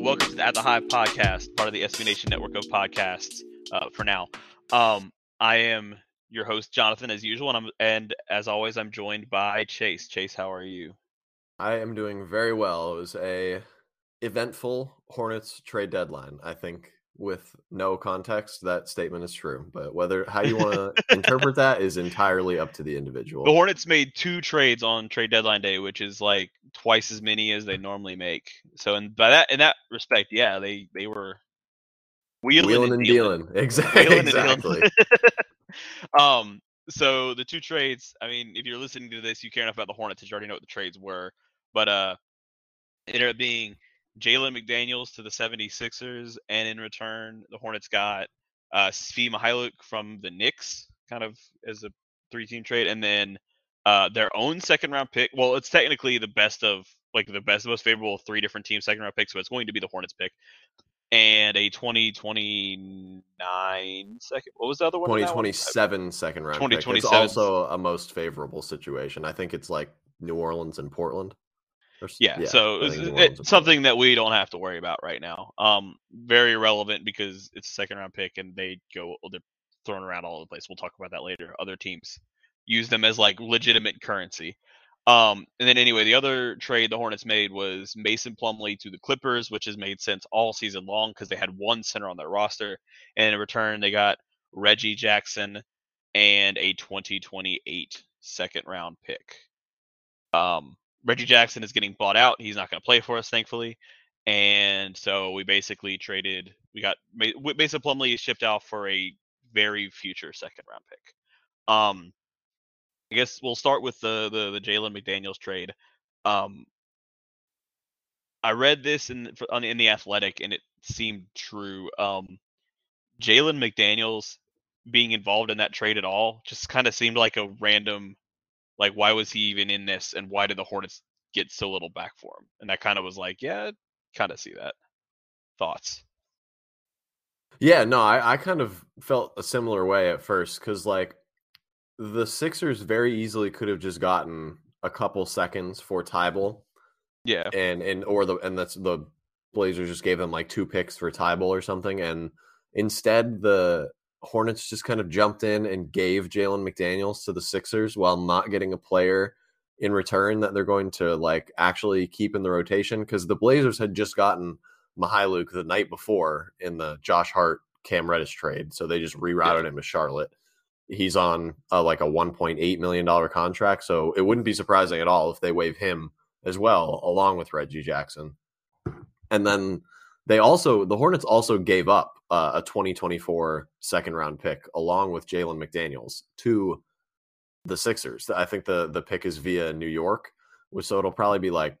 Welcome to the At the Hive podcast, part of the SB Nation network of podcasts. Uh, for now, um, I am your host Jonathan, as usual, and, I'm, and as always, I'm joined by Chase. Chase, how are you? I am doing very well. It was a eventful Hornets trade deadline. I think with no context, that statement is true. But whether how you want to interpret that is entirely up to the individual. The Hornets made two trades on trade deadline day, which is like twice as many as they normally make. So, and by that in that respect, yeah, they they were wheeling, Wheeling and dealing. Exactly. Wheeling and exactly. dealing. um. So the two trades. I mean, if you're listening to this, you care enough about the Hornets, you already know what the trades were. But uh, it ended up being Jalen McDaniels to the 76ers, and in return, the Hornets got uh, Svi Mykhailiuk from the Knicks, kind of as a three-team trade, and then uh, their own second-round pick. Well, it's technically the best of like the best, most favorable three different team second-round picks, so it's going to be the Hornets pick, and a 2029 second. What was the other one? in one? 2027 second round. pick. It's also a most favorable situation. I think it's like New Orleans and Portland. S- Yeah, so it's, think New Orleans and it's something that we don't have to worry about right now. Um, very relevant because it's a second round pick and they go they're thrown around all over the place. We'll talk about that later. Other teams use them as like legitimate currency. Um, and then anyway, the other trade the Hornets made was Mason Plumlee to the Clippers, which has made sense all season long because they had one center on their roster, and in return they got Reggie Jackson and a 2028 second round pick. Um, Reggie Jackson is getting bought out. He's not going to play for us, thankfully. And so we basically traded. We got Mason Plumlee shipped out for a very future second round pick. Um, I guess we'll start with the the, the Jalen McDaniels trade. Um, I read this in on in the Athletic, and it seemed true. Um, Jalen McDaniels being involved in that trade at all just kind of seemed like a random like why was he even in this and why did the hornets get so little back for him? And i kind of was like yeah kind of see that. Thoughts? Yeah, no, I, I kind of felt a similar way at first because like the Sixers very easily could have just gotten a couple seconds for Thybulle yeah. and and or the and that's the Blazers just gave them like two picks for Thybulle or something, and instead the Hornets just kind of jumped in and gave Jalen McDaniels to the Sixers while not getting a player in return that they're going to like actually keep in the rotation because the Blazers had just gotten Mykhailiuk the night before in the Josh Hart Cam Reddish trade, so they just rerouted him to Charlotte. He's on uh, like a 1.8 million dollar contract, so it wouldn't be surprising at all if they waive him as well, along with Reggie Jackson. And then they also, the Hornets also gave up uh, a 2024 second round pick along with Jalen McDaniels to the Sixers. I think the the pick is via New York, so it'll probably be like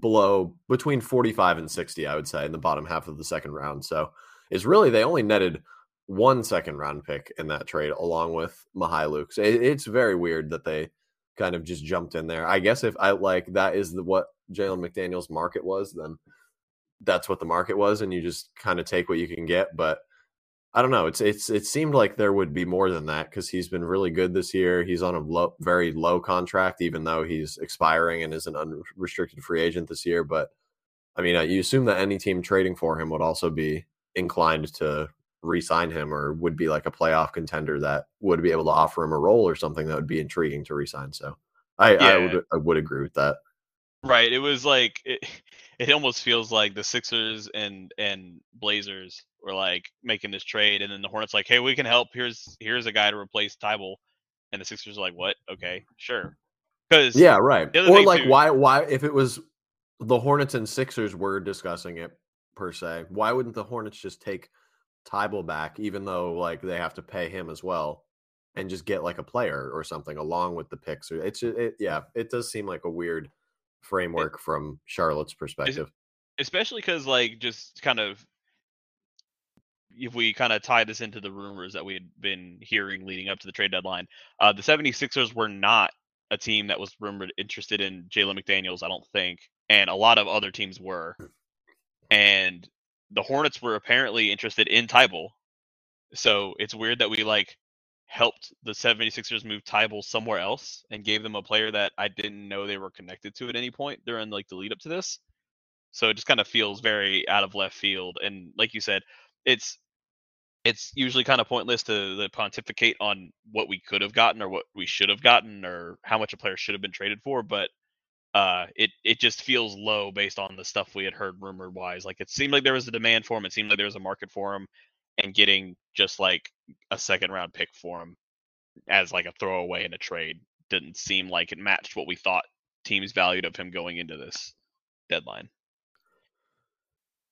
below between 45 and 60, I would say, in the bottom half of the second round. So it's really they only netted one second round pick in that trade along with Mykhailiuk. So it, it's very weird that they kind of just jumped in there. I guess if I like that is the, what Jalen McDaniel's market was, then that's what the market was, and you just kind of take what you can get. But I don't know. It's it's it seemed like there would be more than that because he's been really good this year. He's on a low, very low contract, even though he's expiring and is an unrestricted free agent this year. But I mean, uh, you assume that any team trading for him would also be inclined to re-sign him, or would be like a playoff contender that would be able to offer him a role or something that would be intriguing to re-sign. So I, I would I would agree with that. right it was like it, it almost feels like the sixers and and blazers we're like making this trade, and then the Hornets like, hey, we can help. Here's here's a guy to replace Thybulle, and the Sixers are like, what? Okay, sure. Because Yeah, right. Or like too- why why if it was the Hornets and Sixers were discussing it per se, why wouldn't the Hornets just take Thybulle back, even though like they have to pay him as well, and just get like a player or something along with the picks? It's it, yeah, it does seem like a weird framework from Charlotte's perspective. especially because like just kind of if we kind of tie this into the rumors that we had been hearing leading up to the trade deadline uh the 76ers were not a team that was rumored interested in jalen mcdaniels i don't think and a lot of other teams were and the hornets were apparently interested in Thybulle. so it's weird that we like helped the 76ers move Thybulle somewhere else and gave them a player that i didn't know they were connected to at any point during like the lead up to this so it just kind of feels very out of left field. And like you said, it's it's usually kind of pointless to, to pontificate on what we could have gotten or what we should have gotten or how much a player should have been traded for. But uh, it it just feels low based on the stuff we had heard rumored wise. Like it seemed like there was a demand for him. It seemed like there was a market for him, and getting just like a second round pick for him as like a throwaway in a trade didn't seem like it matched what we thought teams valued of him going into this deadline.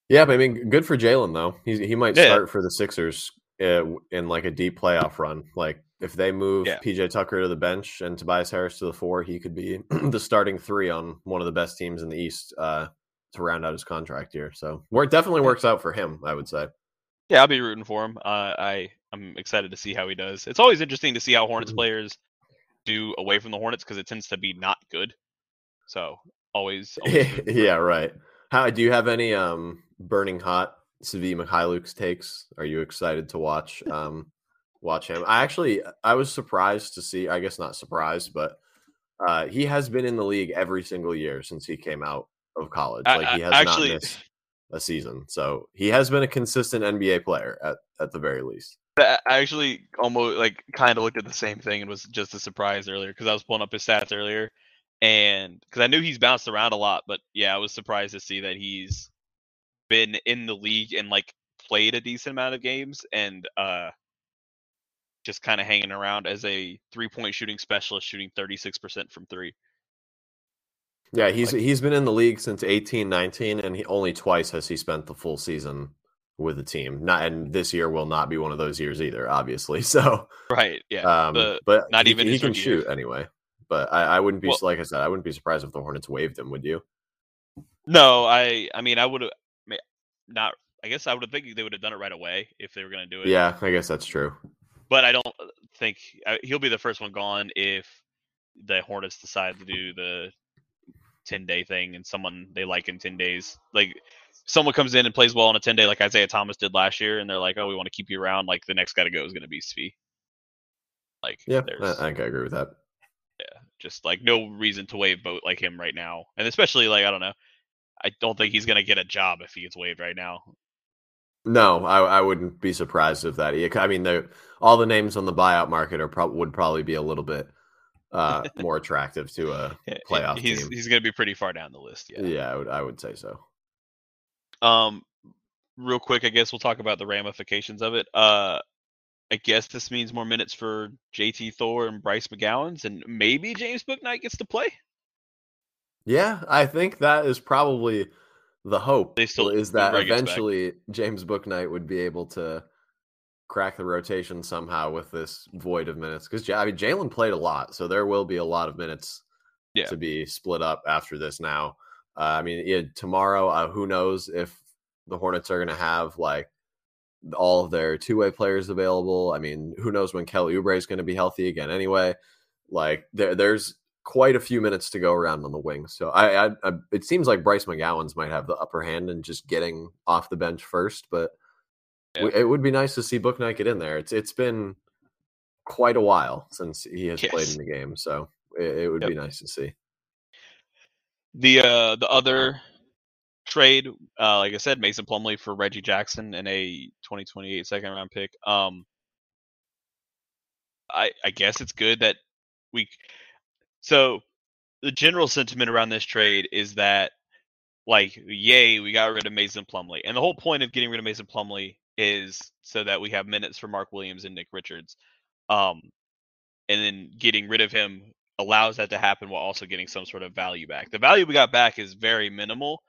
Yeah, but I mean, good for Jalen though. He he might Yeah. start for the Sixers uh, in like a deep playoff run. Like if they move Yeah. PJ Tucker to the bench and Tobias Harris to the four, he could be the starting three on one of the best teams in the East uh, to round out his contract year. So where it definitely works out for him, I would say. Yeah, I'll be rooting for him. Uh, I I'm excited to see how he does. It's always interesting to see how Hornets Mhm. players do away from the Hornets because it tends to be not good. So always, always yeah, right. How do you have any um burning hot Svi Mykhailiuk's takes? Are you excited to watch um watch him? I actually I was surprised to see. I guess not surprised, but uh he has been in the league every single year since he came out of college. I- Like he I- has actually, not missed a season, so he has been a consistent NBA player at at the very least. I actually almost like kind of looked at the same thing and was just a surprise earlier because I was pulling up his stats earlier, and because I knew he's bounced around a lot, but yeah, I was surprised to see that he's been in the league and like played a decent amount of games and uh just kind of hanging around as a three point shooting specialist, shooting thirty six percent from three. Yeah, he's Like- he's been in the league since eighteen nineteen, and he only twice has he spent the full season with the team. Not and this year will not be one of those years either, obviously. So Right. Yeah. Um, the- but not he, even he can year. shoot anyway. But I, I wouldn't be Well- like I said, I wouldn't be surprised if the Hornets waived him. Would you? no, I. I mean, I would have not. I guess I would have think they would have done it right away if they were going to do it. Yeah, I guess that's true. but I don't think I, he'll be the first one gone if the Hornets decide to do the ten day thing and someone they like in ten days. Like someone comes in and plays well on a ten day, like Isaiah Thomas did last year, and they're like, "Oh, we want to keep you around." Like the next guy to go is going to be Svi. Like Yeah, I, I agree with that. Yeah, just like no reason to waive boat like him right now, and especially like I don't know. I don't think he's going to get a job if he gets waived right now. No, I, I wouldn't be surprised if that. I mean, they're- all the names on the buyout market are prob- would probably be a little bit uh, more attractive to a playoff he's team. he's going to be pretty far down the list. Yeah, Yeah. I would I would say so. Um, real quick, I guess we'll talk about the ramifications of it. Uh, I guess this means more minutes for JT Thor and Bryce McGowens, and maybe James Bouknight gets to play. Yeah, I think that is probably the hope. They still- is that gets back. eventually James Bouknight would be able to crack the rotation somehow with this void of minutes. Because I mean, Jalen played a lot, so there will be a lot of minutes Yeah. to be split up after this. Now, uh, I mean, yeah, tomorrow, uh, who knows if the Hornets are going to have like all of their two way players available. I mean, who knows when Kelly Oubre is going to be healthy again? Anyway, like there, there's quite a few minutes to go around on the wing. So I, I, I, it seems like Bryce McGowens might have the upper hand in just getting off the bench first, but w- it would be nice to see Bouknight get in there. It's it's been quite a while since he has played in the game, so it, it would Yep. be nice to see. The uh the other trade, uh, like I said, Mason Plumlee for Reggie Jackson and a 2028 second round pick. Um, I I guess it's good that we. So the general sentiment around this trade is that, like, yay, we got rid of Mason Plumlee, and the whole point of getting rid of Mason Plumlee is so that we have minutes for Mark Williams and Nick Richards. Um, and then getting rid of him allows that to happen while also getting some sort of value back. The value we got back is very minimal.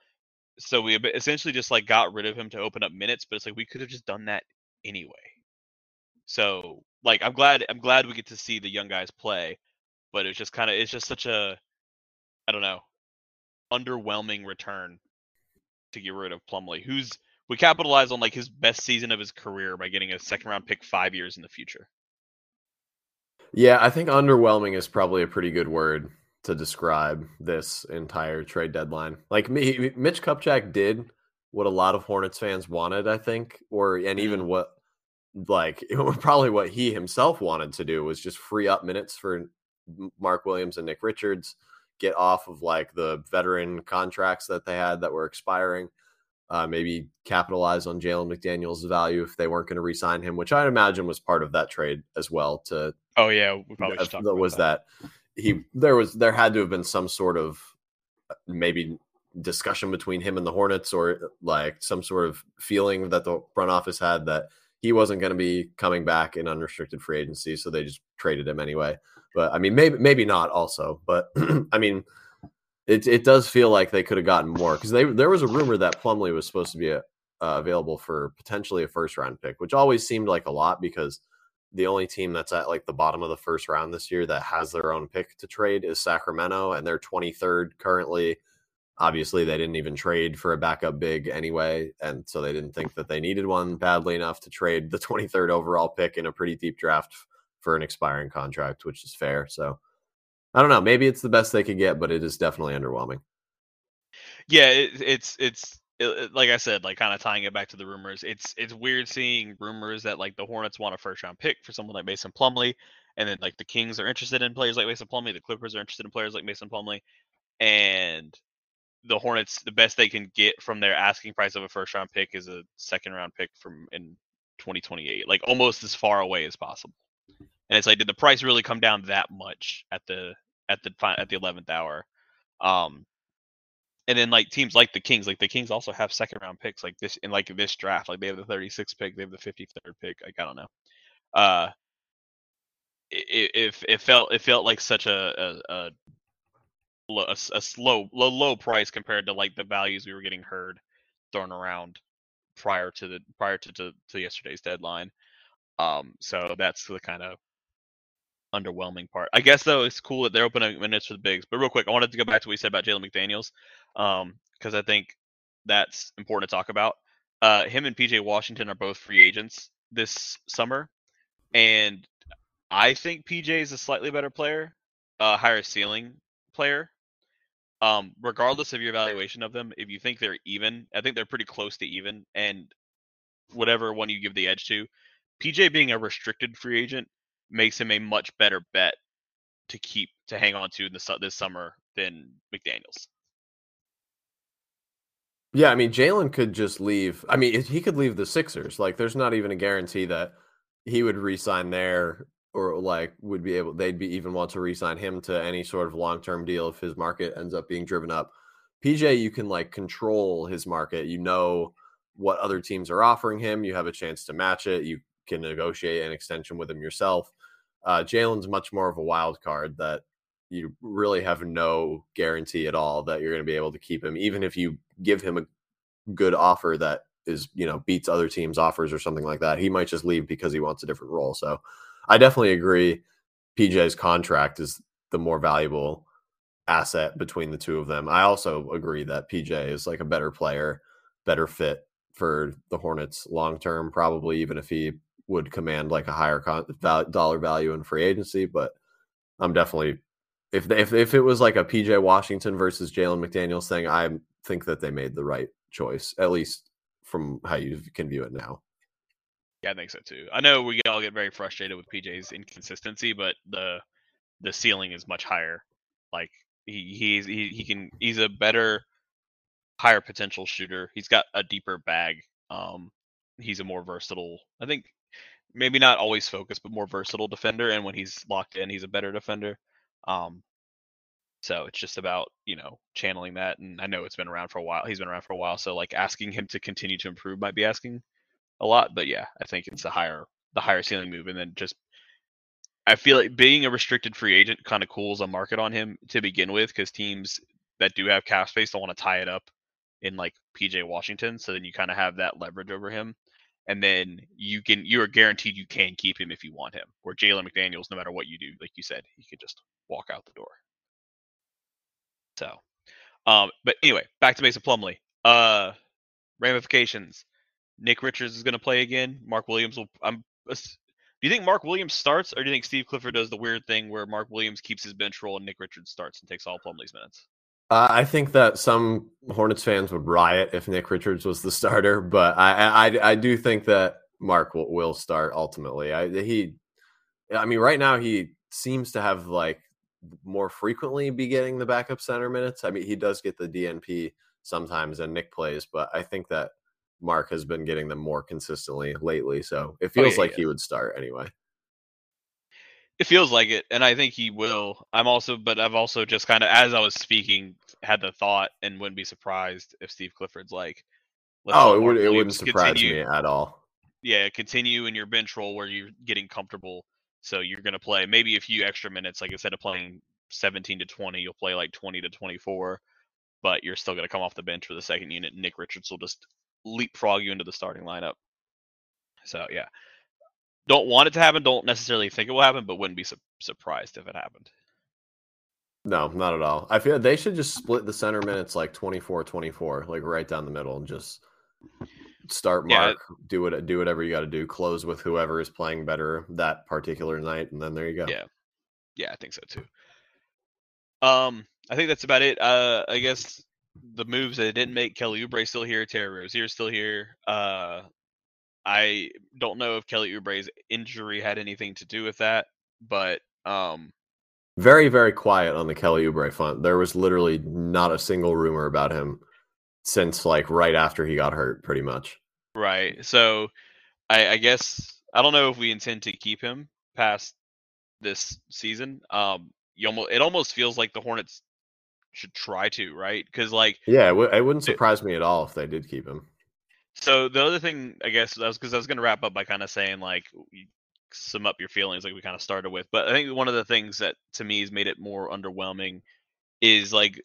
So we essentially just like got rid of him to open up minutes, but it's like we could have just done that anyway. So like I'm glad I'm glad we get to see the young guys play, but it's just kind of it's just such a I don't know underwhelming return to get rid of Plumlee, who's we capitalize on like his best season of his career by getting a second round pick five years in the future. Yeah, I think underwhelming is probably a pretty good word to describe this entire trade deadline. Like me, Mitch Kupchak did what a lot of Hornets fans wanted, I think, or and even mm-hmm. what like probably what he himself wanted to do was just free up minutes for Mark Williams and Nick Richards, get off of like the veteran contracts that they had that were expiring uh, maybe capitalize on Jalen McDaniels' value if they weren't going to re-sign him, which I imagine was part of that trade as well. To oh yeah, we probably uh, was that. that he there was there had to have been some sort of uh, maybe discussion between him and the Hornets or like some sort of feeling that the front office had that he wasn't going to be coming back in unrestricted free agency, so they just traded him anyway. But I mean, maybe maybe not also, but I mean it it does feel like they could have gotten more because they there was a rumor that Plumlee was supposed to be a, uh, available for potentially a first round pick, which always seemed like a lot because the only team that's at like the bottom of the first round this year that has their own pick to trade is Sacramento, and they're 23rd currently. Obviously, they didn't even trade for a backup big anyway, and so they didn't think that they needed one badly enough to trade the 23rd overall pick in a pretty deep draft for an expiring contract, which is fair. So I don't know. Maybe it's the best they could get, but it is definitely underwhelming. Yeah, it, it's it's it, like I said, like kind of tying it back to the rumors. It's it's weird seeing rumors that like the Hornets want a first round pick for someone like Mason Plumlee, and then like the Kings are interested in players like Mason Plumlee, the Clippers are interested in players like Mason Plumlee, and the Hornets the best they can get from their asking price of a first round pick is a second round pick from in 2028, like almost as far away as possible. And it's like, did the price really come down that much at the at the at the eleventh hour? Um, and then like teams like the Kings, like the Kings also have second round picks like this in like this draft. Like they have the 36th pick, they have the 53rd pick. Like I don't know. Uh, it, it, it felt it felt like such a a, a, a, a slow low low price compared to like the values we were getting heard thrown around prior to the prior to to, to yesterday's deadline. Um, so that's the kind of underwhelming part. I guess though it's cool that they're opening minutes for the bigs. But real quick, I wanted to go back to what you said about Jalen McDaniels, because um, I think that's important to talk about. Uh, him and PJ Washington are both free agents this summer, and I think PJ is a slightly better player, a higher ceiling player. Um, regardless of your evaluation of them, if you think they're even, I think they're pretty close to even. And whatever one you give the edge to, PJ being a restricted free agent makes him a much better bet to keep to hang on to in the, this summer than McDaniel's. Yeah, I mean Jalen could just leave. I mean, he could leave the Sixers. Like, there's not even a guarantee that he would resign there, or like would be able. They'd be even want to resign him to any sort of long term deal if his market ends up being driven up. PJ, you can like control his market. You know what other teams are offering him. You have a chance to match it. You can negotiate an extension with him yourself. Uh, Jalen's much more of a wild card that you really have no guarantee at all that you're going to be able to keep him, even if you give him a good offer that is, you know, beats other teams' offers or something like that. He might just leave because he wants a different role. So I definitely agree. PJ's contract is the more valuable asset between the two of them. I also agree that PJ is like a better player, better fit for the Hornets long term, probably even if he would command like a higher con- dollar value in free agency. But I'm definitely if if if it was like a PJ Washington versus Jalen McDaniels thing, I think that they made the right choice, at least from how you can view it now. Yeah, I think so too. I know we all get very frustrated with PJ's inconsistency, but the the ceiling is much higher. Like he he's he, he can he's a better higher potential shooter. He's got a deeper bag. Um he's a more versatile. I think maybe not always focused, but more versatile defender. And when he's locked in, he's a better defender. Um, so it's just about you know channeling that. And I know it's been around for a while. He's been around for a while, so like asking him to continue to improve might be asking a lot, but yeah, I think it's a higher the higher ceiling move, and then just I feel like being a restricted free agent kind of cools a market on him to begin with because teams that do have cap space don't want to tie it up in like PJ Washington, so then you kind of have that leverage over him, and then you can you are guaranteed you can keep him if you want him. Where Jalen McDaniels, no matter what you do, like you said, he could just walk out the door. So, um, but anyway, back to Mason Plumlee. Uh, ramifications. Nick Richards is going to play again. Mark Williams will. I'm. Do you think Mark Williams starts, or do you think Steve Clifford does the weird thing where Mark Williams keeps his bench role and Nick Richards starts and takes all Plumlee's minutes? Uh, I think that some Hornets fans would riot if Nick Richards was the starter, but I I, I do think that Mark will, will start ultimately. I he, I mean, right now he seems to have like more frequently be getting the backup center minutes. I mean, he does get the DNP sometimes and Nick plays, but I think that Mark has been getting them more consistently lately. So it feels oh, yeah, like yeah. he would start anyway. It feels like it, and I think he will. I'm also, but I've also just kind of, as I was speaking, had the thought and wouldn't be surprised if Steve Clifford's like, "Oh, it would it wouldn't surprise continue, me at all." Yeah, continue in your bench role where you're getting comfortable. So you're going to play maybe a few extra minutes. Like instead of playing 17 to 20, you'll play like 20 to 24, but you're still going to come off the bench for the second unit. Nick Richards will just leapfrog you into the starting lineup. So yeah, don't want it to happen. Don't necessarily think it will happen, but wouldn't be su- surprised if it happened. No, not at all. I feel they should just split the center minutes like 24 24, like right down the middle and just start mark, yeah. do it do whatever you got to do, close with whoever is playing better that particular night and then there you go. Yeah. Yeah, I think so too. Um I think that's about it. Uh I guess the moves that didn't make Kelly Oubre still here, Terry Rozier still here. Uh I don't know if Kelly Oubre's injury had anything to do with that, but um, very very quiet on the Kelly Oubre front. There was literally not a single rumor about him since like right after he got hurt, pretty much. Right. So, I, I guess I don't know if we intend to keep him past this season. Um, you almost it almost feels like the Hornets should try to, right? Because like, yeah, it, w- it wouldn't surprise me at all if they did keep him. So the other thing, I guess, that was because I was going to wrap up by kind of saying like sum up your feelings, like we kind of started with. But I think one of the things that to me has made it more underwhelming is like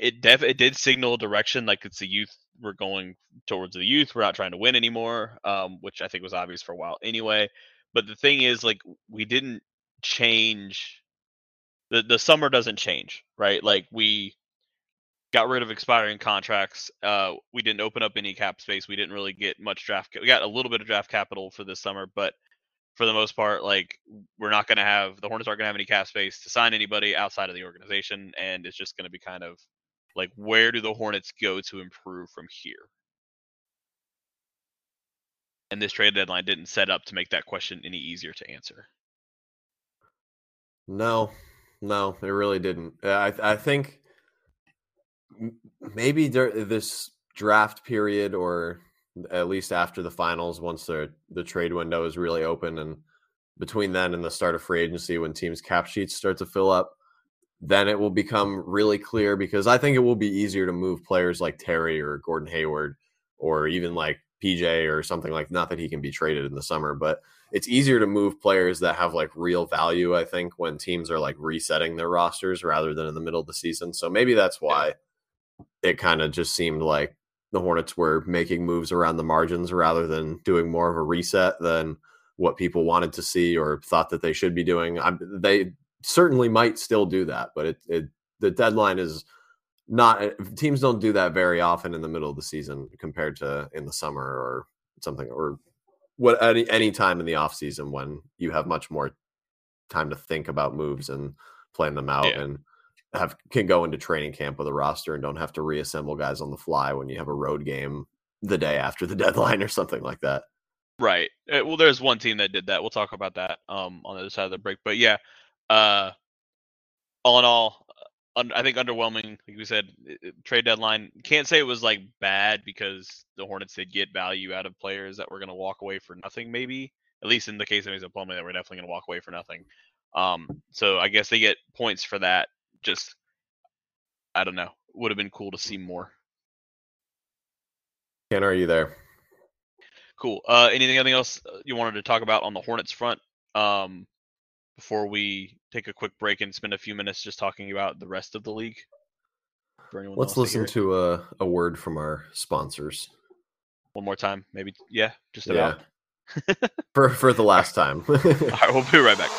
it def it did signal direction, like it's the youth we're going towards the youth. We're not trying to win anymore, um, which I think was obvious for a while anyway. But the thing is, like, we didn't change. The the summer doesn't change, right? Like we got rid of expiring contracts. Uh, we didn't open up any cap space. We didn't really get much draft. We got a little bit of draft capital for this summer, but for the most part, like we're not going to have the Hornets aren't going to have any cap space to sign anybody outside of the organization, and it's just going to be kind of like where do the Hornets go to improve from here? And this trade deadline didn't set up to make that question any easier to answer. No, no, it really didn't. I I think maybe this draft period or at least after the finals once the the trade window is really open and between then and the start of free agency when teams cap sheets start to fill up then it will become really clear because I think it will be easier to move players like Terry or Gordon Hayward or even like PJ or something like not that he can be traded in the summer, but it's easier to move players that have like real value, I think, when teams are like resetting their rosters rather than in the middle of the season. So maybe that's why it kind of just seemed like the Hornets were making moves around the margins rather than doing more of a reset than what people wanted to see or thought that they should be doing. I, they certainly might still do that, but it, it the deadline is not eh, teams don't do that very often in the middle of the season compared to in the summer or something or what any any time in the off season when you have much more time to think about moves and plan them out yeah. and have can go into training camp with a roster and don't have to reassemble guys on the fly when you have a road game the day after the deadline or something like that. Right. Eh, well, there's one team that did that. We'll talk about that um, on the other side of the break. But yeah, uh, all in all, uh, I think underwhelming. Like we said, trade deadline. Can't say it was like bad because the Hornets did get value out of players that were going to walk away for nothing. Maybe at least in the case of Mason Plumlee, that we're definitely going to walk away for nothing. Um, so I guess they get points for that just I don't know. Would have been cool to see more. Ken, are you there? Cool. Uh, anything, anything else uh, you wanted to talk about on the Hornets front? Um, before we take a quick break and spend a few minutes just talking about the rest of the league. Let's listen to, to a, a word from our sponsors. One more time, maybe. Yeah, just about. Yeah. for for the last time. All right, we'll be right back.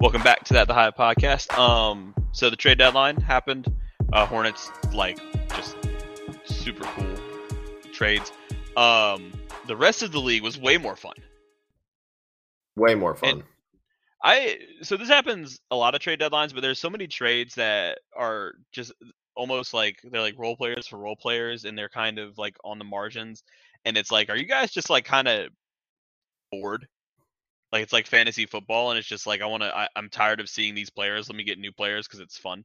Welcome back to that the Hive podcast. Um, so the trade deadline happened. Uh, Hornets like just super cool trades. Um, the rest of the league was way more fun. Way more fun. And I so this happens a lot of trade deadlines, but there's so many trades that are just almost like they're like role players for role players, and they're kind of like on the margins. And it's like, are you guys just like kind of bored like it's like fantasy football, and it's just like I want to. I'm tired of seeing these players. Let me get new players because it's fun.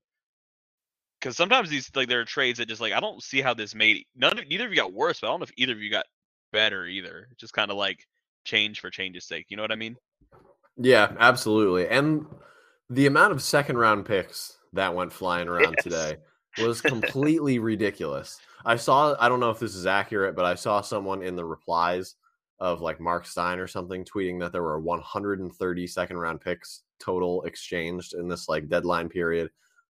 Because sometimes these like there are trades that just like I don't see how this made none of neither of you got worse, but I don't know if either of you got better either. Just kind of like change for change's sake. You know what I mean? Yeah, absolutely. And the amount of second round picks that went flying around yes. today was completely ridiculous. I saw I don't know if this is accurate, but I saw someone in the replies of like Mark Stein or something tweeting that there were 130 second round picks total exchanged in this like deadline period.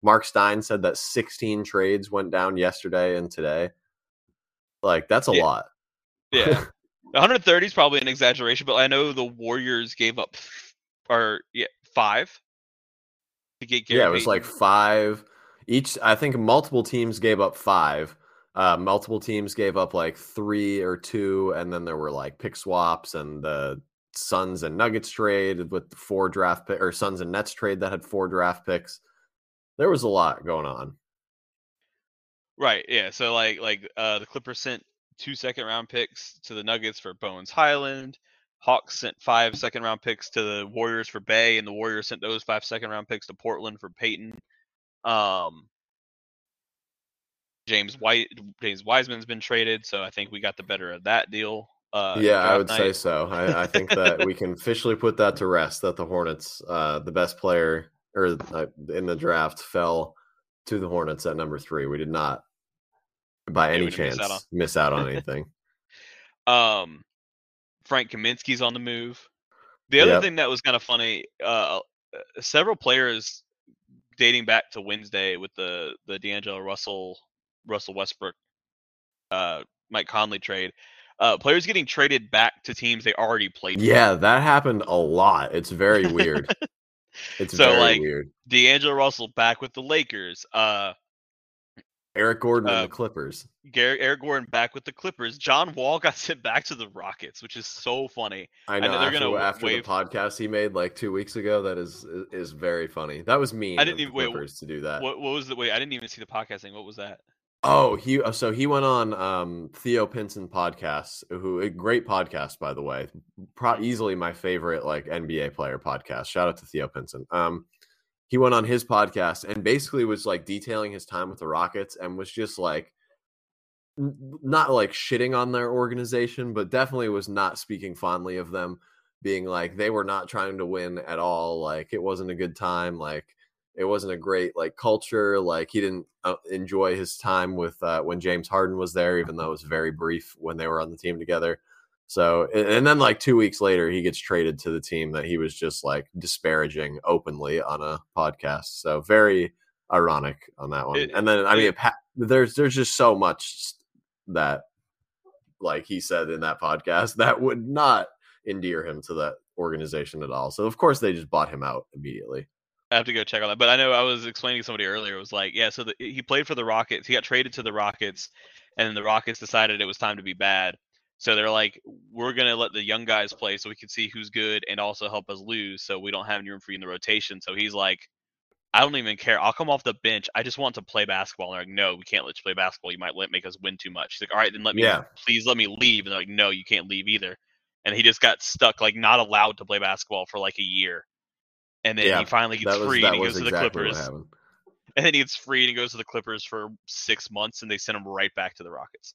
Mark Stein said that 16 trades went down yesterday and today. Like that's a yeah. lot. Yeah. 130 is probably an exaggeration, but I know the Warriors gave up or yeah, 5 to get Gary Yeah, it was Payton. like 5 each I think multiple teams gave up 5 uh, multiple teams gave up like three or two, and then there were like pick swaps and the Suns and Nuggets trade with four draft pick or Suns and Nets trade that had four draft picks. There was a lot going on. Right. Yeah. So like like uh, the Clippers sent two second round picks to the Nuggets for Bones Hyland. Hawks sent five second round picks to the Warriors for Bey, and the Warriors sent those five second round picks to Portland for Payton. Um, James White, James Wiseman's been traded, so I think we got the better of that deal. Uh, yeah, I would night. say so. I, I think that we can officially put that to rest. That the Hornets, uh, the best player or uh, in the draft, fell to the Hornets at number three. We did not, by any chance, miss out on, miss out on anything. um, Frank Kaminsky's on the move. The other yep. thing that was kind of funny, uh, uh, several players dating back to Wednesday with the the D'Angelo Russell Russell Westbrook, uh, Mike Conley trade. Uh, players getting traded back to teams they already played. Yeah, for. that happened a lot. It's very weird. it's so very like weird. D'Angelo Russell back with the Lakers. Uh, Eric Gordon uh, and the Clippers. Gary, Eric Gordon back with the Clippers. John Wall got sent back to the Rockets, which is so funny. I know. I know after, gonna after wave... the podcast he made like two weeks ago, that is is very funny. That was me. I didn't even wait, to do that. What, what was the wait? I didn't even see the podcast thing. What was that? Oh, he uh, so he went on um, Theo Pinson podcast, who a great podcast by the way, Pro, easily my favorite like NBA player podcast. Shout out to Theo Pinson. Um, he went on his podcast and basically was like detailing his time with the Rockets and was just like not like shitting on their organization, but definitely was not speaking fondly of them, being like they were not trying to win at all. Like it wasn't a good time. Like it wasn't a great like culture. Like he didn't uh, enjoy his time with uh, when James Harden was there, even though it was very brief when they were on the team together. So, and then like two weeks later, he gets traded to the team that he was just like disparaging openly on a podcast. So very ironic on that one. It, and then I mean, it, there's there's just so much that like he said in that podcast that would not endear him to that organization at all. So of course they just bought him out immediately. I have to go check on that. But I know I was explaining to somebody earlier. It was like, yeah, so the, he played for the Rockets. He got traded to the Rockets, and the Rockets decided it was time to be bad. So they're like, we're gonna let the young guys play so we can see who's good and also help us lose, so we don't have any room for you in the rotation. So he's like, I don't even care. I'll come off the bench. I just want to play basketball. And they're like, no, we can't let you play basketball. You might let make us win too much. He's like, all right, then let me, yeah. please let me leave. And they're like, no, you can't leave either. And he just got stuck, like not allowed to play basketball for like a year and then yeah, he finally gets was, free and he goes exactly to the Clippers. And then he gets free and he goes to the Clippers for six months, and they send him right back to the Rockets.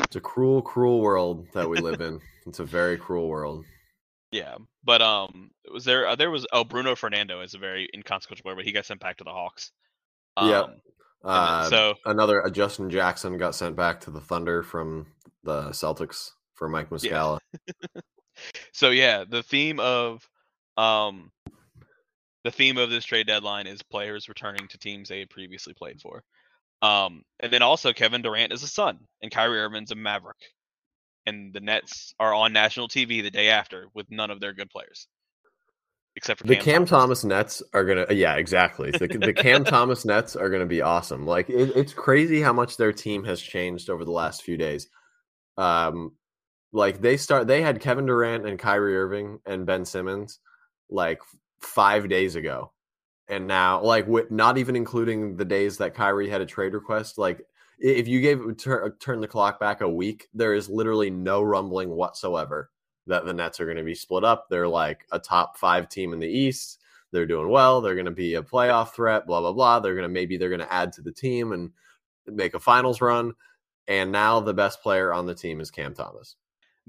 It's a cruel, cruel world that we live in. It's a very cruel world. Yeah, but um, was there uh, there was oh Bruno Fernando is a very inconsequential player, but he got sent back to the Hawks. Um, Yeah. Uh, so another uh, Justin Jackson got sent back to the Thunder from the Celtics for Mike Muscala. so yeah, the theme of um, the theme of this trade deadline is players returning to teams they had previously played for. Um, and then also Kevin Durant is a Sun and Kyrie Irving's a Maverick, and the Nets are on national TV the day after with none of their good players, except for The Cam, Cam Thomas Nets are gonna, yeah, exactly. The, the Cam Thomas Nets are gonna be awesome. Like it, it's crazy how much their team has changed over the last few days. Um, like they start, they had Kevin Durant and Kyrie Irving and Ben Simmons like five days ago, and now like with not even including the days that Kyrie had a trade request. Like if you gave turn, uh, turn the clock back a week, there is literally no rumbling whatsoever that the Nets are going to be split up. They're like a top five team in the East. They're doing well. They're going to be a playoff threat. Blah blah blah. They're going to maybe they're going to add to the team and make a finals run. And now the best player on the team is Cam Thomas.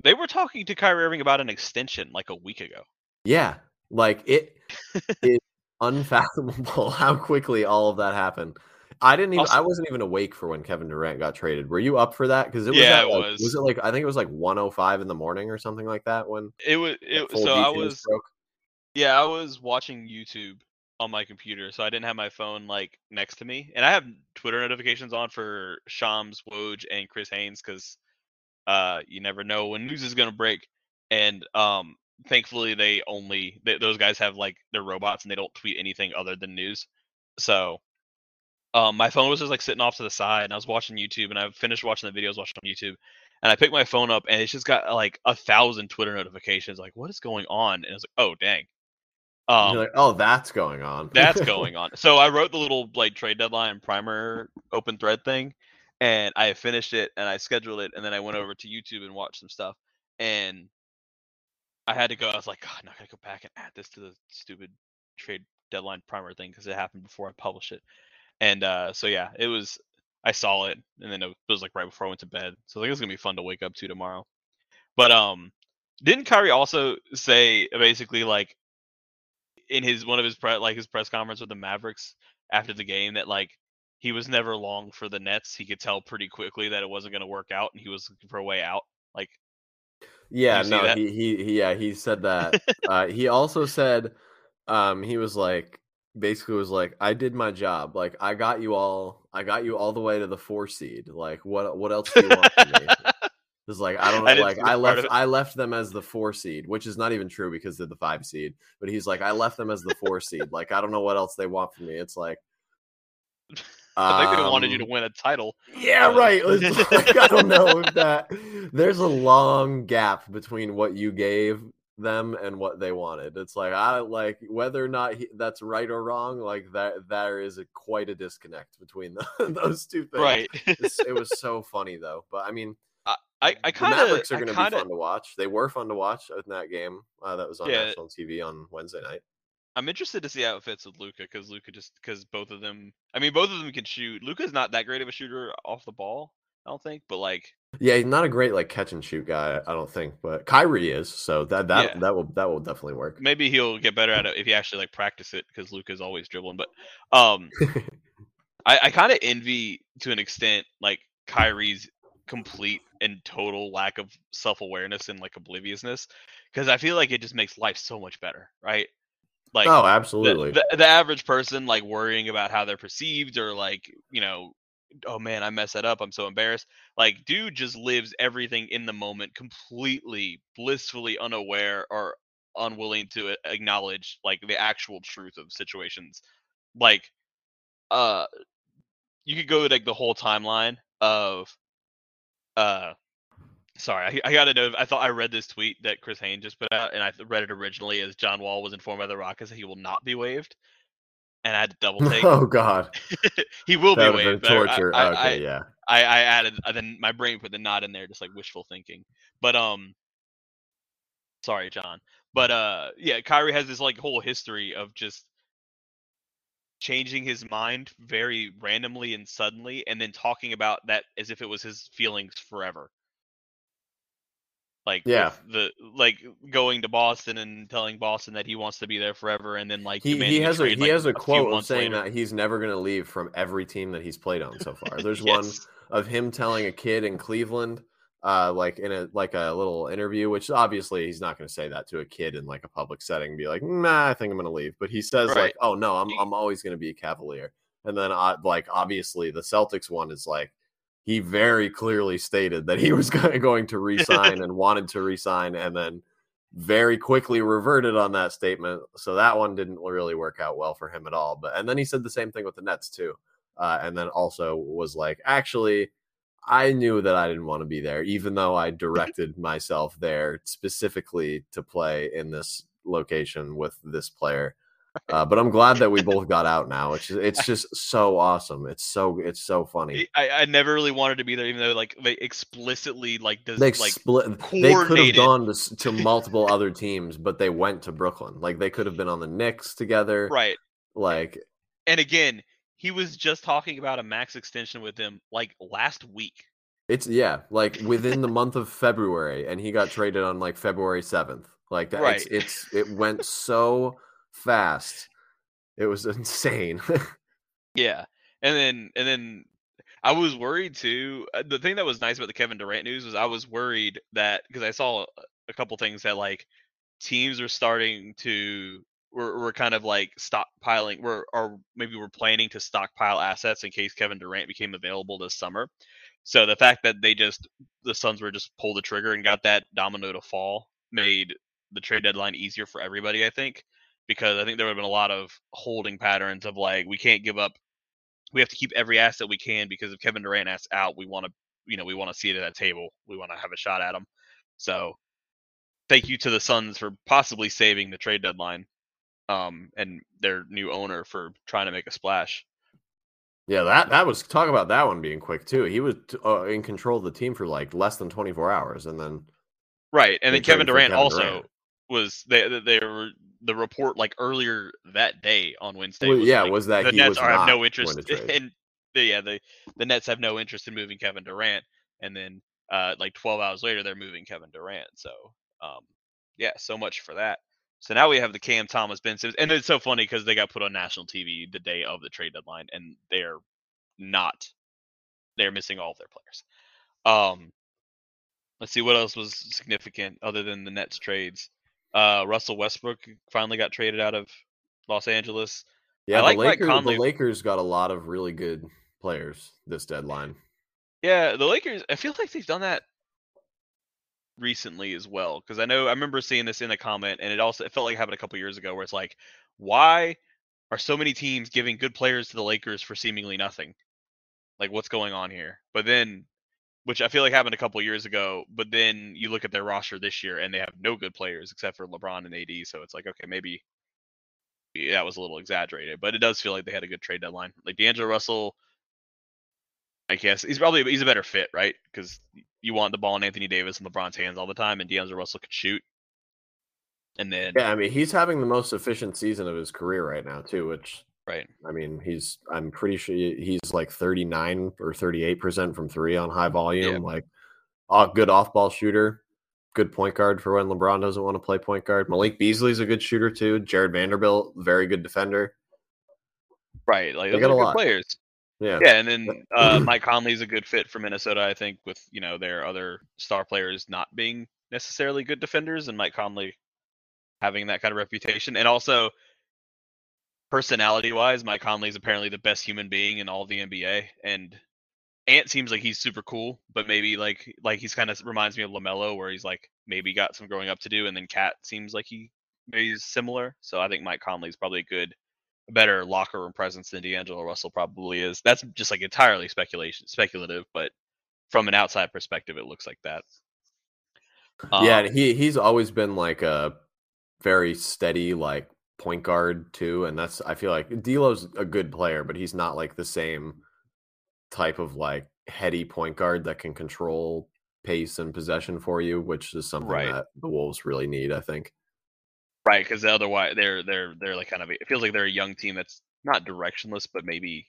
They were talking to Kyrie Irving about an extension like a week ago. Yeah, like it is unfathomable how quickly all of that happened. I didn't even. Also- I wasn't even awake for when Kevin Durant got traded. Were you up for that? Because it was. Yeah, at, it like- was. Was it like I think it was like 105 in the morning or something like that when It was it, so I was broke? yeah I was watching YouTube on my computer, so I didn't have my phone like next to me, and I have Twitter notifications on for Shams, Woj, and Chris Haynes because uh you never know when news is gonna break, and um thankfully they only th- those guys have like they're robots and they don't tweet anything other than news, so. Um, my phone was just like sitting off to the side, and I was watching YouTube, and I finished watching the videos watching on YouTube, and I picked my phone up, and it's just got like a thousand Twitter notifications. Like, what is going on? And I was like, oh dang. Um, You're like, oh, that's going on. that's going on. So I wrote the little like trade deadline primer open thread thing, and I finished it and I scheduled it, and then I went over to YouTube and watched some stuff, and I had to go. I was like, God, I'm not gonna go back and add this to the stupid trade deadline primer thing because it happened before I published it, and uh, so yeah, it was. I saw it, and then it was like right before I went to bed. So I think it's gonna be fun to wake up to tomorrow. But um, didn't Kyrie also say basically like in his one of his pre- like his press conference with the Mavericks after the game that like he was never long for the Nets. He could tell pretty quickly that it wasn't to work out, and he was looking for a way out. Like, Yeah, no, he, he he yeah he said that. uh, he also said, um, he was like basically was like, I did my job. Like I got you all, I got you all the way to the four seed. Like what what else do you want from me? It's like I don't know. didn't Like I left. I left them as the four seed, which is not even true because they're the five seed. But he's like, I left them as the four seed. Like I don't know what else they want from me. It's like. I think they wanted you to um, win a title. yeah, Uh, right. Like, I don't know if that. There's a long gap between what you gave them and what they wanted. It's like I like whether or not he, that's right or wrong. Like that, there is a, quite a disconnect between the, those two things. Right. It was so funny though. But I mean, I I kind of Mavericks are going to be fun to watch. They were fun to watch in that game uh, that was on Yeah. national TV on Wednesday night. I'm interested to see how it fits with Luka because Luka just because both of them. I mean, both of them can shoot. Luka's not that great of a shooter off the ball, I don't think, but like Yeah, he's not a great like catch and shoot guy, I don't think, but Kyrie is. So that that Yeah. that will that will definitely work. maybe he'll get better at it if he actually like practice it because Luka's always dribbling. But um, I, I kind of envy to an extent like Kyrie's complete and total lack of self awareness and like obliviousness because I feel like it just makes life so much better, right? Like oh, absolutely. the, the average person like worrying about how they're perceived or like you know oh man i messed that up. I'm so embarrassed. Like dude just lives everything in the moment completely blissfully unaware or unwilling to acknowledge like the actual truth of situations. Like uh you could go like the whole timeline of uh sorry I, I gotta know i thought i read this tweet that chris haynes just put out and i read it originally as john wall was informed by the rockets that he will not be waived and i had to double take oh God, he will that be waived but I- torture. I, okay, yeah. I, I added then my brain put the not in there just like wishful thinking but um sorry john but uh yeah kyrie has this like whole history of just changing his mind very randomly and suddenly and then talking about that as if it was his feelings forever Like Yeah. the like going to Boston and telling Boston that he wants to be there forever, and then like He, he has a trade, he like, has a few quote of saying later. that he's never going to leave from every team that he's played on so far. There's one of him telling a kid in Cleveland, uh, like in a like a little interview, which obviously he's not going to say that to a kid in like a public setting, be like, nah, I think I'm going to leave. But he says Right. like, oh no, I'm I'm always going to be a Cavalier. And then uh, like obviously the Celtics one is like he very clearly stated that he was going to resign and wanted to resign, and then very quickly reverted on that statement. So that one didn't really work out well for him at all. But and then he said the same thing with the Nets too. Uh, and then also was like, actually, I knew that I didn't want to be there, even though I directed myself there specifically to play in this location with this player. Uh, but I'm glad that we both got out now. It's it's just so awesome. It's so it's so funny. I, I never really wanted to be there, even though like they explicitly like does They like split. They could have gone to, to multiple other teams, but they went to Brooklyn. Like they could have been on the Knicks together. right. Like And again, he was just talking about a max extension with them like last week. it's yeah, like within the month of February, and he got traded on like February seventh. Like that. Right. It's, it's it went so fast. It was insane. Yeah, and then and then I was worried too. uh, The thing that was nice about the Kevin Durant news was I was worried that because I saw a- couple things that like teams are starting to we're, we're kind of like stockpiling we're or maybe we're planning to stockpile assets in case Kevin Durant became available this summer. So the fact that they just the Suns were just pull the trigger and got that domino to fall made the trade deadline easier for everybody, I think, because I think there would have been a lot of holding patterns of like we can't give up we have to keep every asset we can because if Kevin Durant asks out, we want to, you know, we want to see it at that table. We want to have a shot at him. So, thank you to the Suns for possibly saving the trade deadline, um, and their new owner for trying to make a splash. yeah, that that was talk about that one being quick too. He was uh, in control of the team for like less than 24 hours, and then Right, and then Kevin Durant Kevin also Durant. Was they they- were the report like earlier that day on Wednesday. Well, was yeah, like, was that the he Nets are, have no interest in the, yeah the the Nets have no interest in moving Kevin Durant, and then uh, like 12 hours later they're moving Kevin Durant. So um, yeah, so much for that. So now we have the Cam Thomas Ben Simmons, and it's so funny because they got put on national TV the day of the trade deadline, and they're not they're missing all of their players. Um, let's see what else was significant other than the Nets trades. Uh, Russell Westbrook finally got traded out of Los Angeles. yeah, like the Mike Lakers Conley. the Lakers got a lot of really good players this deadline. Yeah, the Lakers. I feel like they've done that recently as well because I know I remember seeing this in a comment, and it also it felt like it happened a couple years ago where it's like, why are so many teams giving good players to the Lakers for seemingly nothing? Like, what's going on here? But then, which I feel like happened a couple years ago, but then you look at their roster this year and they have no good players except for LeBron and AD. So it's like, okay, maybe that was a little exaggerated, but it does feel like they had a good trade deadline. Like D'Angelo Russell, I guess he's probably he's a better fit, right? Because you want the ball in Anthony Davis and LeBron's hands all the time, and D'Angelo Russell could shoot. And then Yeah, I mean he's having the most efficient season of his career right now too, which right, I mean he's I'm pretty sure he's like 39 or 38 percent from three on high volume, like a good off ball shooter, good point guard for when LeBron doesn't want to play point guard. Malik Beasley's a good shooter too. Jared Vanderbilt, very good defender. right, like They got a good lot. players. Yeah, Yeah, and then uh, Mike Conley's a good fit for Minnesota, I think, with you know their other star players not being necessarily good defenders, and Mike Conley having that kind of reputation, and also personality-wise, Mike Conley is apparently the best human being in all the NBA, and Ant seems like he's super cool, but maybe like like he's kind of reminds me of Lamelo, where he's like maybe got some growing up to do, and then KAT seems like he maybe is similar. So I think Mike Conley's probably a good better locker room presence than D'Angelo Russell probably is. That's just like entirely speculation, speculative, but from an outside perspective, it looks like that. yeah, Um, and he he's always been like a very steady like point guard too, and that's I feel like D'Lo's a good player, but he's not like the same type of like heady point guard that can control pace and possession for you, which is something Right. that the Wolves really need. I think. right, because otherwise they're they're they're like kind of it feels like they're a young team that's not directionless, but maybe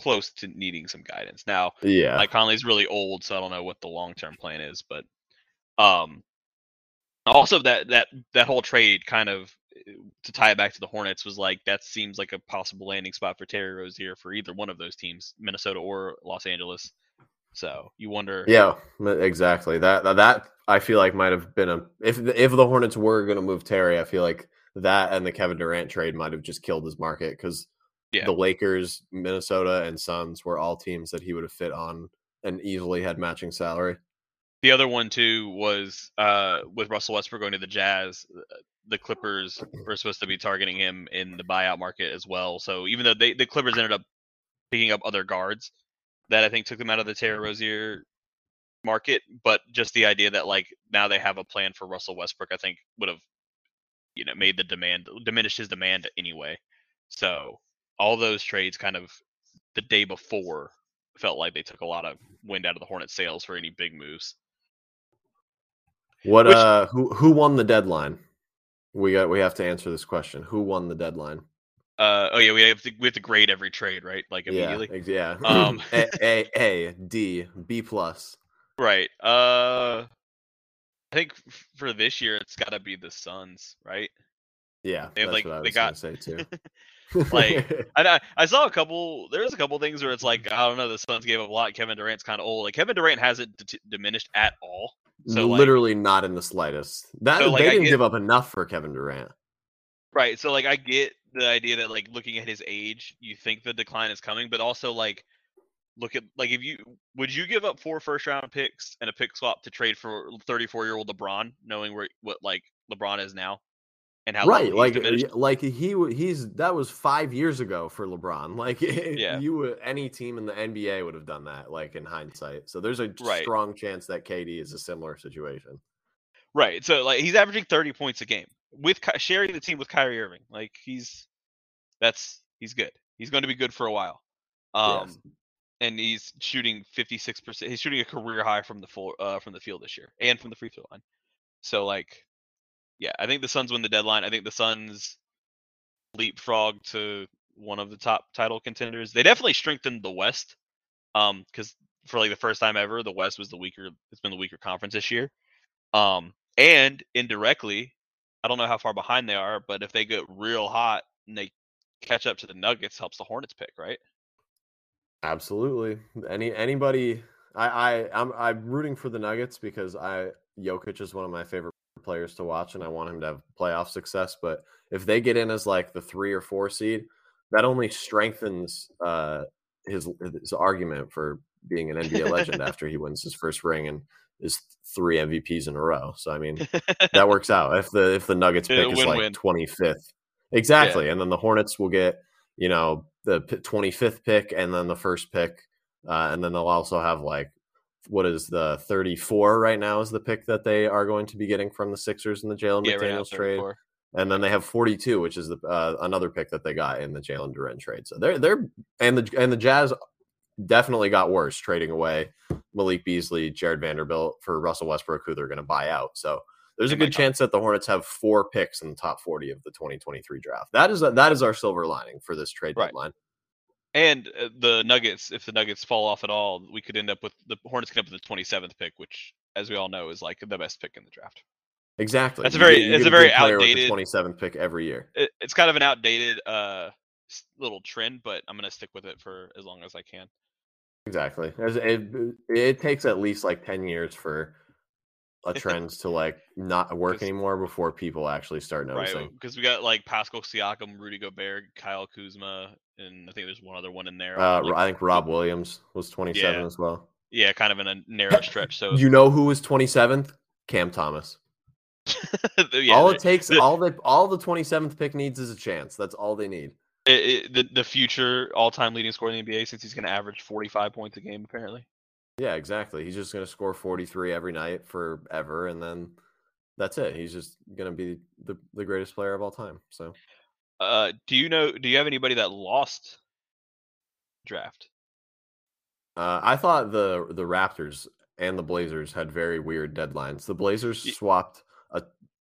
close to needing some guidance. Now, Yeah, like Conley's really old, so I don't know what the long term plan is, but Um, also that that that whole trade kind of to tie it back to the Hornets was like that seems like a possible landing spot for Terry Rozier for either one of those teams, Minnesota or Los Angeles. So you wonder. Yeah, exactly. That that I feel like might have been a if if the Hornets were going to move Terry, I feel like that and the Kevin Durant trade might have just killed his market because yeah. the Lakers, Minnesota, and Suns were all teams that he would have fit on and easily had matching salary. The other one too was uh, with Russell Westbrook going to the Jazz. Uh, the Clippers were supposed to be targeting him in the buyout market as well. So even though they, the Clippers ended up picking up other guards that I think took them out of the Terry Rozier market, but just the idea that like now they have a plan for Russell Westbrook, I think would have you know made the demand diminished his demand anyway. So all those trades kind of the day before felt like they took a lot of wind out of the Hornet sails for any big moves. What Which, uh who who won the deadline? We got we have to answer this question. Who won the deadline? Uh oh yeah, we have to we have to grade every trade, right? Like immediately. Yeah. yeah. Um a, a A D B plus. Right. Uh I think for this year it's got to be the Suns, right? Yeah, they have, like they got say too. like I I saw a couple. There's a couple things where it's like I don't know. The Suns gave up a lot. Kevin Durant's kind of old. Like Kevin Durant hasn't d- diminished at all. So literally like, not in the slightest. That so like, they didn't get, give up enough for Kevin Durant. Right. So like I get the idea that like looking at his age, you think the decline is coming, but also like look at like if you would you give up four first round picks and a pick swap to trade for 34 year old LeBron, knowing where what like LeBron is now? And how right like like he he's that was five years ago for lebron like yeah. you any team in the nba would have done that like in hindsight so there's a right. strong chance that kd is a similar situation right so like he's averaging 30 points a game with sharing the team with Kyrie Irving like he's that's he's good he's going to be good for a while um yes. and he's shooting 56% he's shooting a career high from the full uh from the field this year and from the free throw line so like yeah, I think the Suns win the deadline. I think the Suns leapfrog to one of the top title contenders. They definitely strengthened the West. Um, because for like the first time ever, the West was the weaker. It's been the weaker conference this year. Um, and indirectly, I don't know how far behind they are, but if they get real hot and they catch up to the Nuggets, helps the Hornets pick, right? Absolutely. Any anybody, I I I'm I'm rooting for the Nuggets because I Jokic is one of my favorite players to watch, and I want him to have playoff success. But if they get in as like the three or four seed, that only strengthens uh, his his argument for being an NBA legend after he wins his first ring and is three MVPs in a row. So I mean, that works out. If the if the Nuggets pick is like twenty fifth, exactly, yeah. and then the Hornets will get you know the twenty fifth pick and then the first pick, uh, and then they'll also have like what is the 34 right now is the pick that they are going to be getting from the Sixers in the Jalen yeah, McDaniels right trade. And then they have 42, which is the uh, another pick that they got in the Jalen Duren trade. So they're they're and the and the Jazz definitely got worse trading away Malik Beasley, Jared Vanderbilt for Russell Westbrook, who they're going to buy out. So there's a good chance that the Hornets have four picks in the top 40 of the 2023 draft. That is that is our silver lining for this trade right. deadline. And uh, the Nuggets, if the Nuggets fall off at all, we could end up with the Hornets could end up with the 27th pick, which, as we all know, is like the best pick in the draft. Exactly. That's a very you, you it's a very outdated 27th pick every year. It, it's kind of an outdated uh little trend, but I'm gonna stick with it for as long as I can. Exactly. It, it takes at least like 10 years for a trend to like not work anymore before people actually start noticing. Right, because we got like Pascal Siakam, Rudy Gobert, Kyle Kuzma, and I think there's one other one in there. Uh, like, I think Rob Williams was 27 yeah. as well. Yeah, kind of in a narrow stretch. So you know who was 27th? Cam Thomas. yeah, all it takes, the, all the all the 27th pick needs is a chance. That's all they need. It, it, the the future all time leading scorer in the NBA since he's going to average 45 points a game apparently. Yeah, exactly. He's just going to score 43 every night forever, and then that's it. He's just going to be the, the greatest player of all time. So, uh, do you know? Do you have anybody that lost draft? Uh, I thought the the Raptors and the Blazers had very weird deadlines. The Blazers swapped a,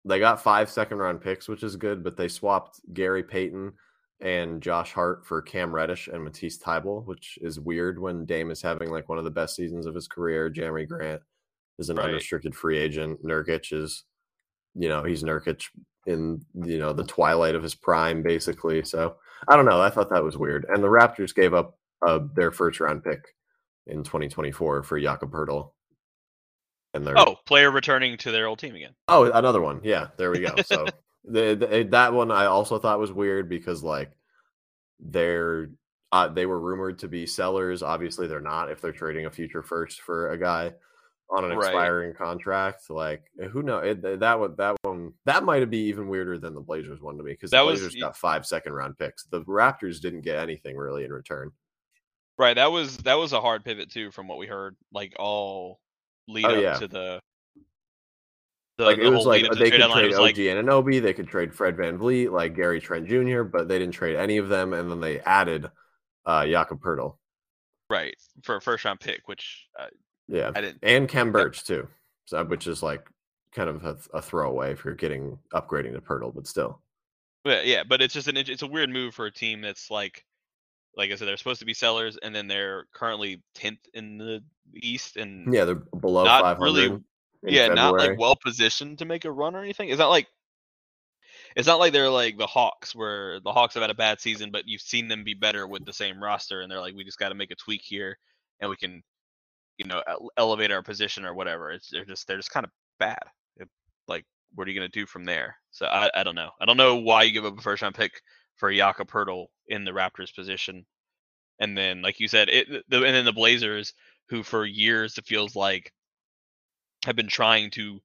they got five second round picks, which is good, but they swapped Gary Payton and Josh Hart for Cam Reddish and Matisse Thybulle, which is weird when Dame is having like one of the best seasons of his career. Jerami Grant is an Right. unrestricted free agent. Nurkic is, you know, he's Nurkic in you know the twilight of his prime, basically. So I don't know. I thought that was weird. And the Raptors gave up uh, their first round pick in 2024 for Jakob Poeltl. And they're Oh, player returning to their old team again. Oh, another one. Yeah, there we go. So the, the, eh, that one I also thought was weird because like they're uh, they were rumored to be sellers. Obviously, they're not if they're trading a future first for a guy on an Right. expiring contract. Like eh, who knows it, eh, that one that one that might be even weirder than the Blazers one to me because the was- Blazers got five second round picks. The Raptors didn't get anything really in return. Right. That was that was a hard pivot too, from what we heard. Like all lead Oh, up yeah. to the. The, like the it was like they could trade OG like Anunoby, they could trade Fred VanVleet, like Gary Trent Jr., but they didn't trade any of them, and then they added uh Jakob Poeltl. right for a first round pick, which uh, Yeah, I didn't. and Khem Birch too, so which is like kind of a, a throwaway if you're getting upgrading to Poeltl, but still. But yeah, but it's just an it's a weird move for a team that's like, like I said, they're supposed to be sellers, and then they're currently tenth in the East, and Yeah, they're below Not 500. really- yeah, not like well positioned to make a run or anything. It's not like it's not like they're like the Hawks, where the Hawks have had a bad season, but you've seen them be better with the same roster, and they're like, we just got to make a tweak here, and we can, you know, elevate our position or whatever. It's they're just they're just kind of bad. It- like, what are you gonna do from there? So I, I don't know. I don't know why you give up a first round pick for Jakob Poeltl in the Raptors position, and then like you said, it the, and then the Blazers, who for years it feels like have been trying to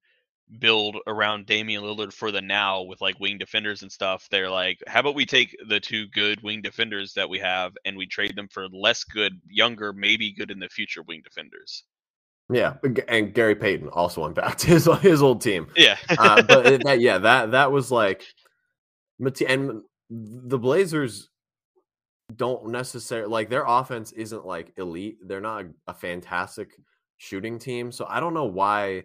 build around Damian Lillard for the now with like wing defenders and stuff. They're like, how about we take the two good wing defenders that we have and we trade them for less good, younger, maybe good in the future wing defenders. Yeah, and Gary Payton also went back to his his old team. Yeah. uh, but that, yeah, that that was like, and the Blazers don't necessarily like their offense isn't like elite. They're not a fantastic shooting team, so I don't know why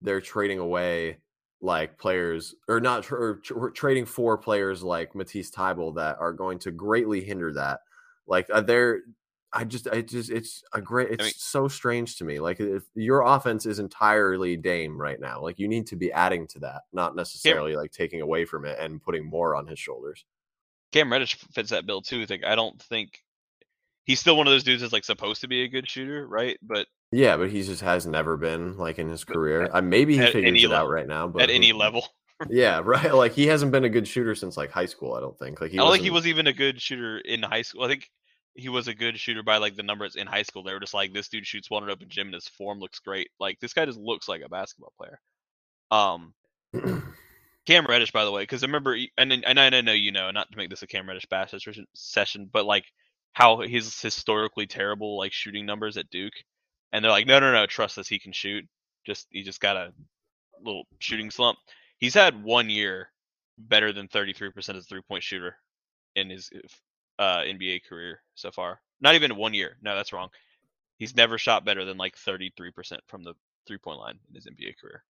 they're trading away like players or not tr- or tr- trading for players like Matisse Thybulle that are going to greatly hinder that. Like uh, they're. I just, I just, it's a great, it's mean- so strange to me. Like, if your offense is entirely Dame right now, like, you need to be adding to that, not necessarily like taking away from it and putting more on his shoulders. Cam Reddish fits that bill too. Like I don't think he's still one of those dudes that's like supposed to be a good shooter, right? But Yeah, but he just has never been like in his career. at- Uh, maybe he figures it out right now, but at any level. yeah, right. Like he hasn't been a good shooter since like high school. I don't think. Like he I don't think he wasn't- even a good shooter in high school. I think he was a good shooter by like the numbers in high school. They were just like, this dude shoots one open gym and his form looks great. Like this guy just looks like a basketball player. Um, Cam Reddish, by the way, because I remember, and and I know you know, not to make this a Cam Reddish bash session, but like how his historically terrible like shooting numbers at Duke, and they're like, no, no, no, trust us, he can shoot. Just he just got a little shooting slump. He's had one year better than 33% as a three point shooter in his uh, NBA career so far. Not even one year. No, that's wrong. He's never shot better than like 33% from the three point line in his NBA career.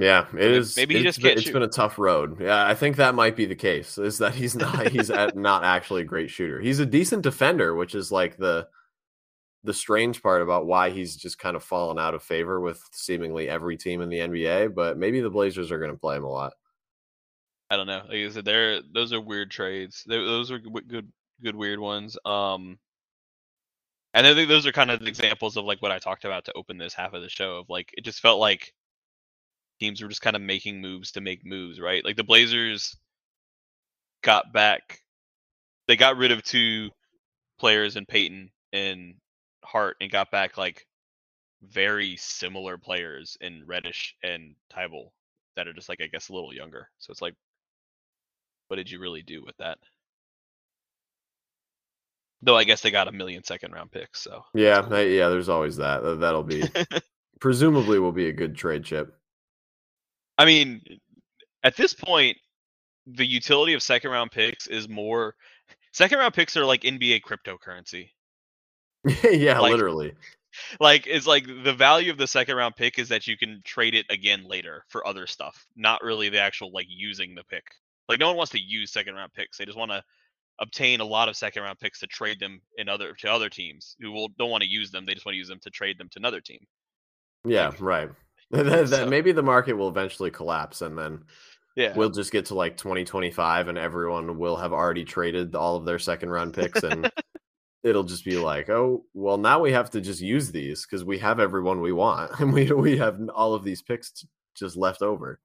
Yeah, it Maybe- he it's just been, can't It's shoot. been a tough road. Yeah, I think that might be the case. Is that he's not he's at, not actually a great shooter. He's a decent defender, which is like the the strange part about why he's just kind of fallen out of favor with seemingly every team in the NBA. But maybe the Blazers are going to play him a lot. I don't know. Like I said, they're those are weird trades. They, those are good, good, good weird ones. Um, and I think those are kind of examples of like what I talked about to open this half of the show. Of like, it just felt like teams were just kind of making moves to make moves, right? Like the Blazers got back, they got rid of two players in Payton and Hart, and got back like very similar players in Reddish and Thybulle that are just like I guess a little younger. So it's like, what did you really do with that? Though I guess they got a million second round picks. So Yeah, yeah. There's always. That- That'll be presumably will be a good trade chip. I mean, at this point, the utility of second round picks is more. Second round picks are like NBA cryptocurrency. yeah, Like- literally. Like it's like the value of the second round pick is that you can trade it again later for other stuff, not really the actual like using the pick. Like no one wants to use second round picks. They just want to obtain a lot of second round picks to trade them in other to other teams who will don't want to use them. They just want to use them to trade them to another team. Yeah, Like, right. That- so- Maybe the market will eventually collapse, and then Yeah. we'll just get to like 2025, and everyone will have already traded all of their second round picks, and it'll just be like, oh, well, now we have to just use these because we have everyone we want, and we we have all of these picks just left over.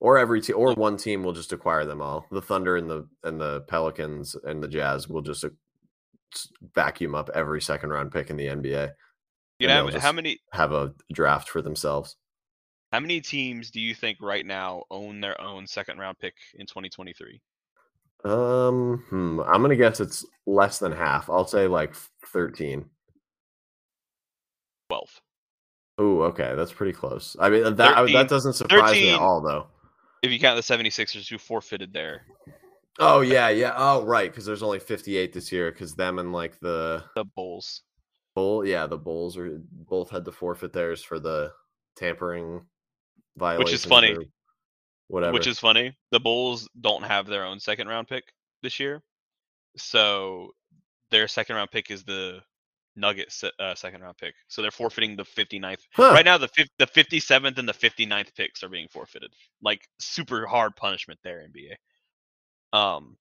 Or every team, or one team will just acquire them all. The Thunder and the and the Pelicans and the Jazz will just uh, vacuum up every second round pick in the NBA. You know, how many Have a draft for themselves. how many teams do you think right now own their own second round pick in 2023? Um, hmm, I'm gonna guess it's less than half. I'll say like 13. 12. Ooh, okay, that's pretty close. I mean, that 13 that doesn't surprise me at all, though. If you count the 76ers who forfeited there, Oh yeah, yeah. Oh right, because there's only 58 this year. Because them and like the the Bulls. Bull, yeah, the Bulls are both had to forfeit theirs for the tampering violations. funny. or Whatever. Which is funny. The Bulls don't have their own second round pick this year. So their second round pick is the Nuggets uh, second round pick. So they're forfeiting the 59th. Huh. Right now the fif- the 57th and the 59th picks are being forfeited. Like super hard punishment there NBA. Um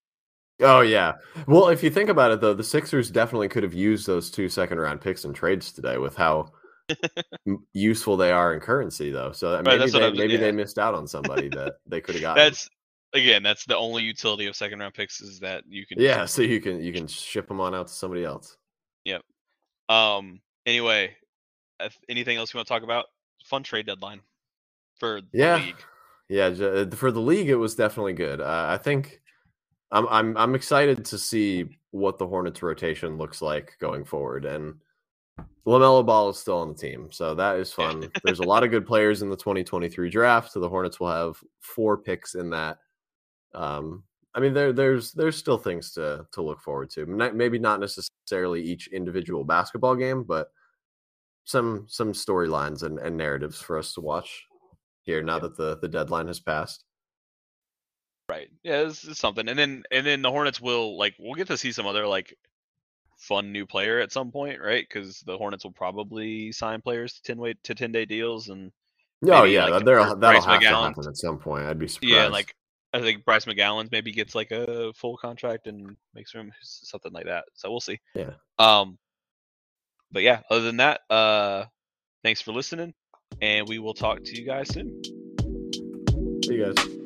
Oh yeah. Well, if you think about it though, the Sixers definitely could have used those two second round picks in trades today with how useful they are in currency though. So that maybe they maybe they missed out on somebody that they could have gotten. that's again that's the only utility of second round picks is that you can yeah, so you can you can ship them on out to somebody else. Yep. Um. Anyway, anything else you want to talk about? Fun trade deadline for the Yeah. league. Yeah, uh, for the league, it was definitely good. Uh, I think I'm I'm I'm excited to see what the Hornets rotation looks like going forward, and Lamelo Ball is still on the team, so that is fun. There's a lot of good players in the 2023 draft. So the Hornets will have four picks in that. Um, I mean, there there's there's still things to to look forward to. Maybe not necessarily each individual basketball game, but some some storylines and, and narratives for us to watch here now that the the deadline has passed. Right. Yeah, this is something. And then and then the Hornets will like we'll get to see some other like fun new player at some point, right? Because the Hornets will probably sign players to ten way to ten day deals and Oh Maybe, yeah, like, that'll Bryce have to McGowens. happen at some point. I'd be surprised. yeah, like I think Bryce McGowens maybe gets like a full contract and makes room something like that. So we'll see. Yeah. Um. But yeah, other than that, uh, thanks for listening, and we will talk to you guys soon. see you guys.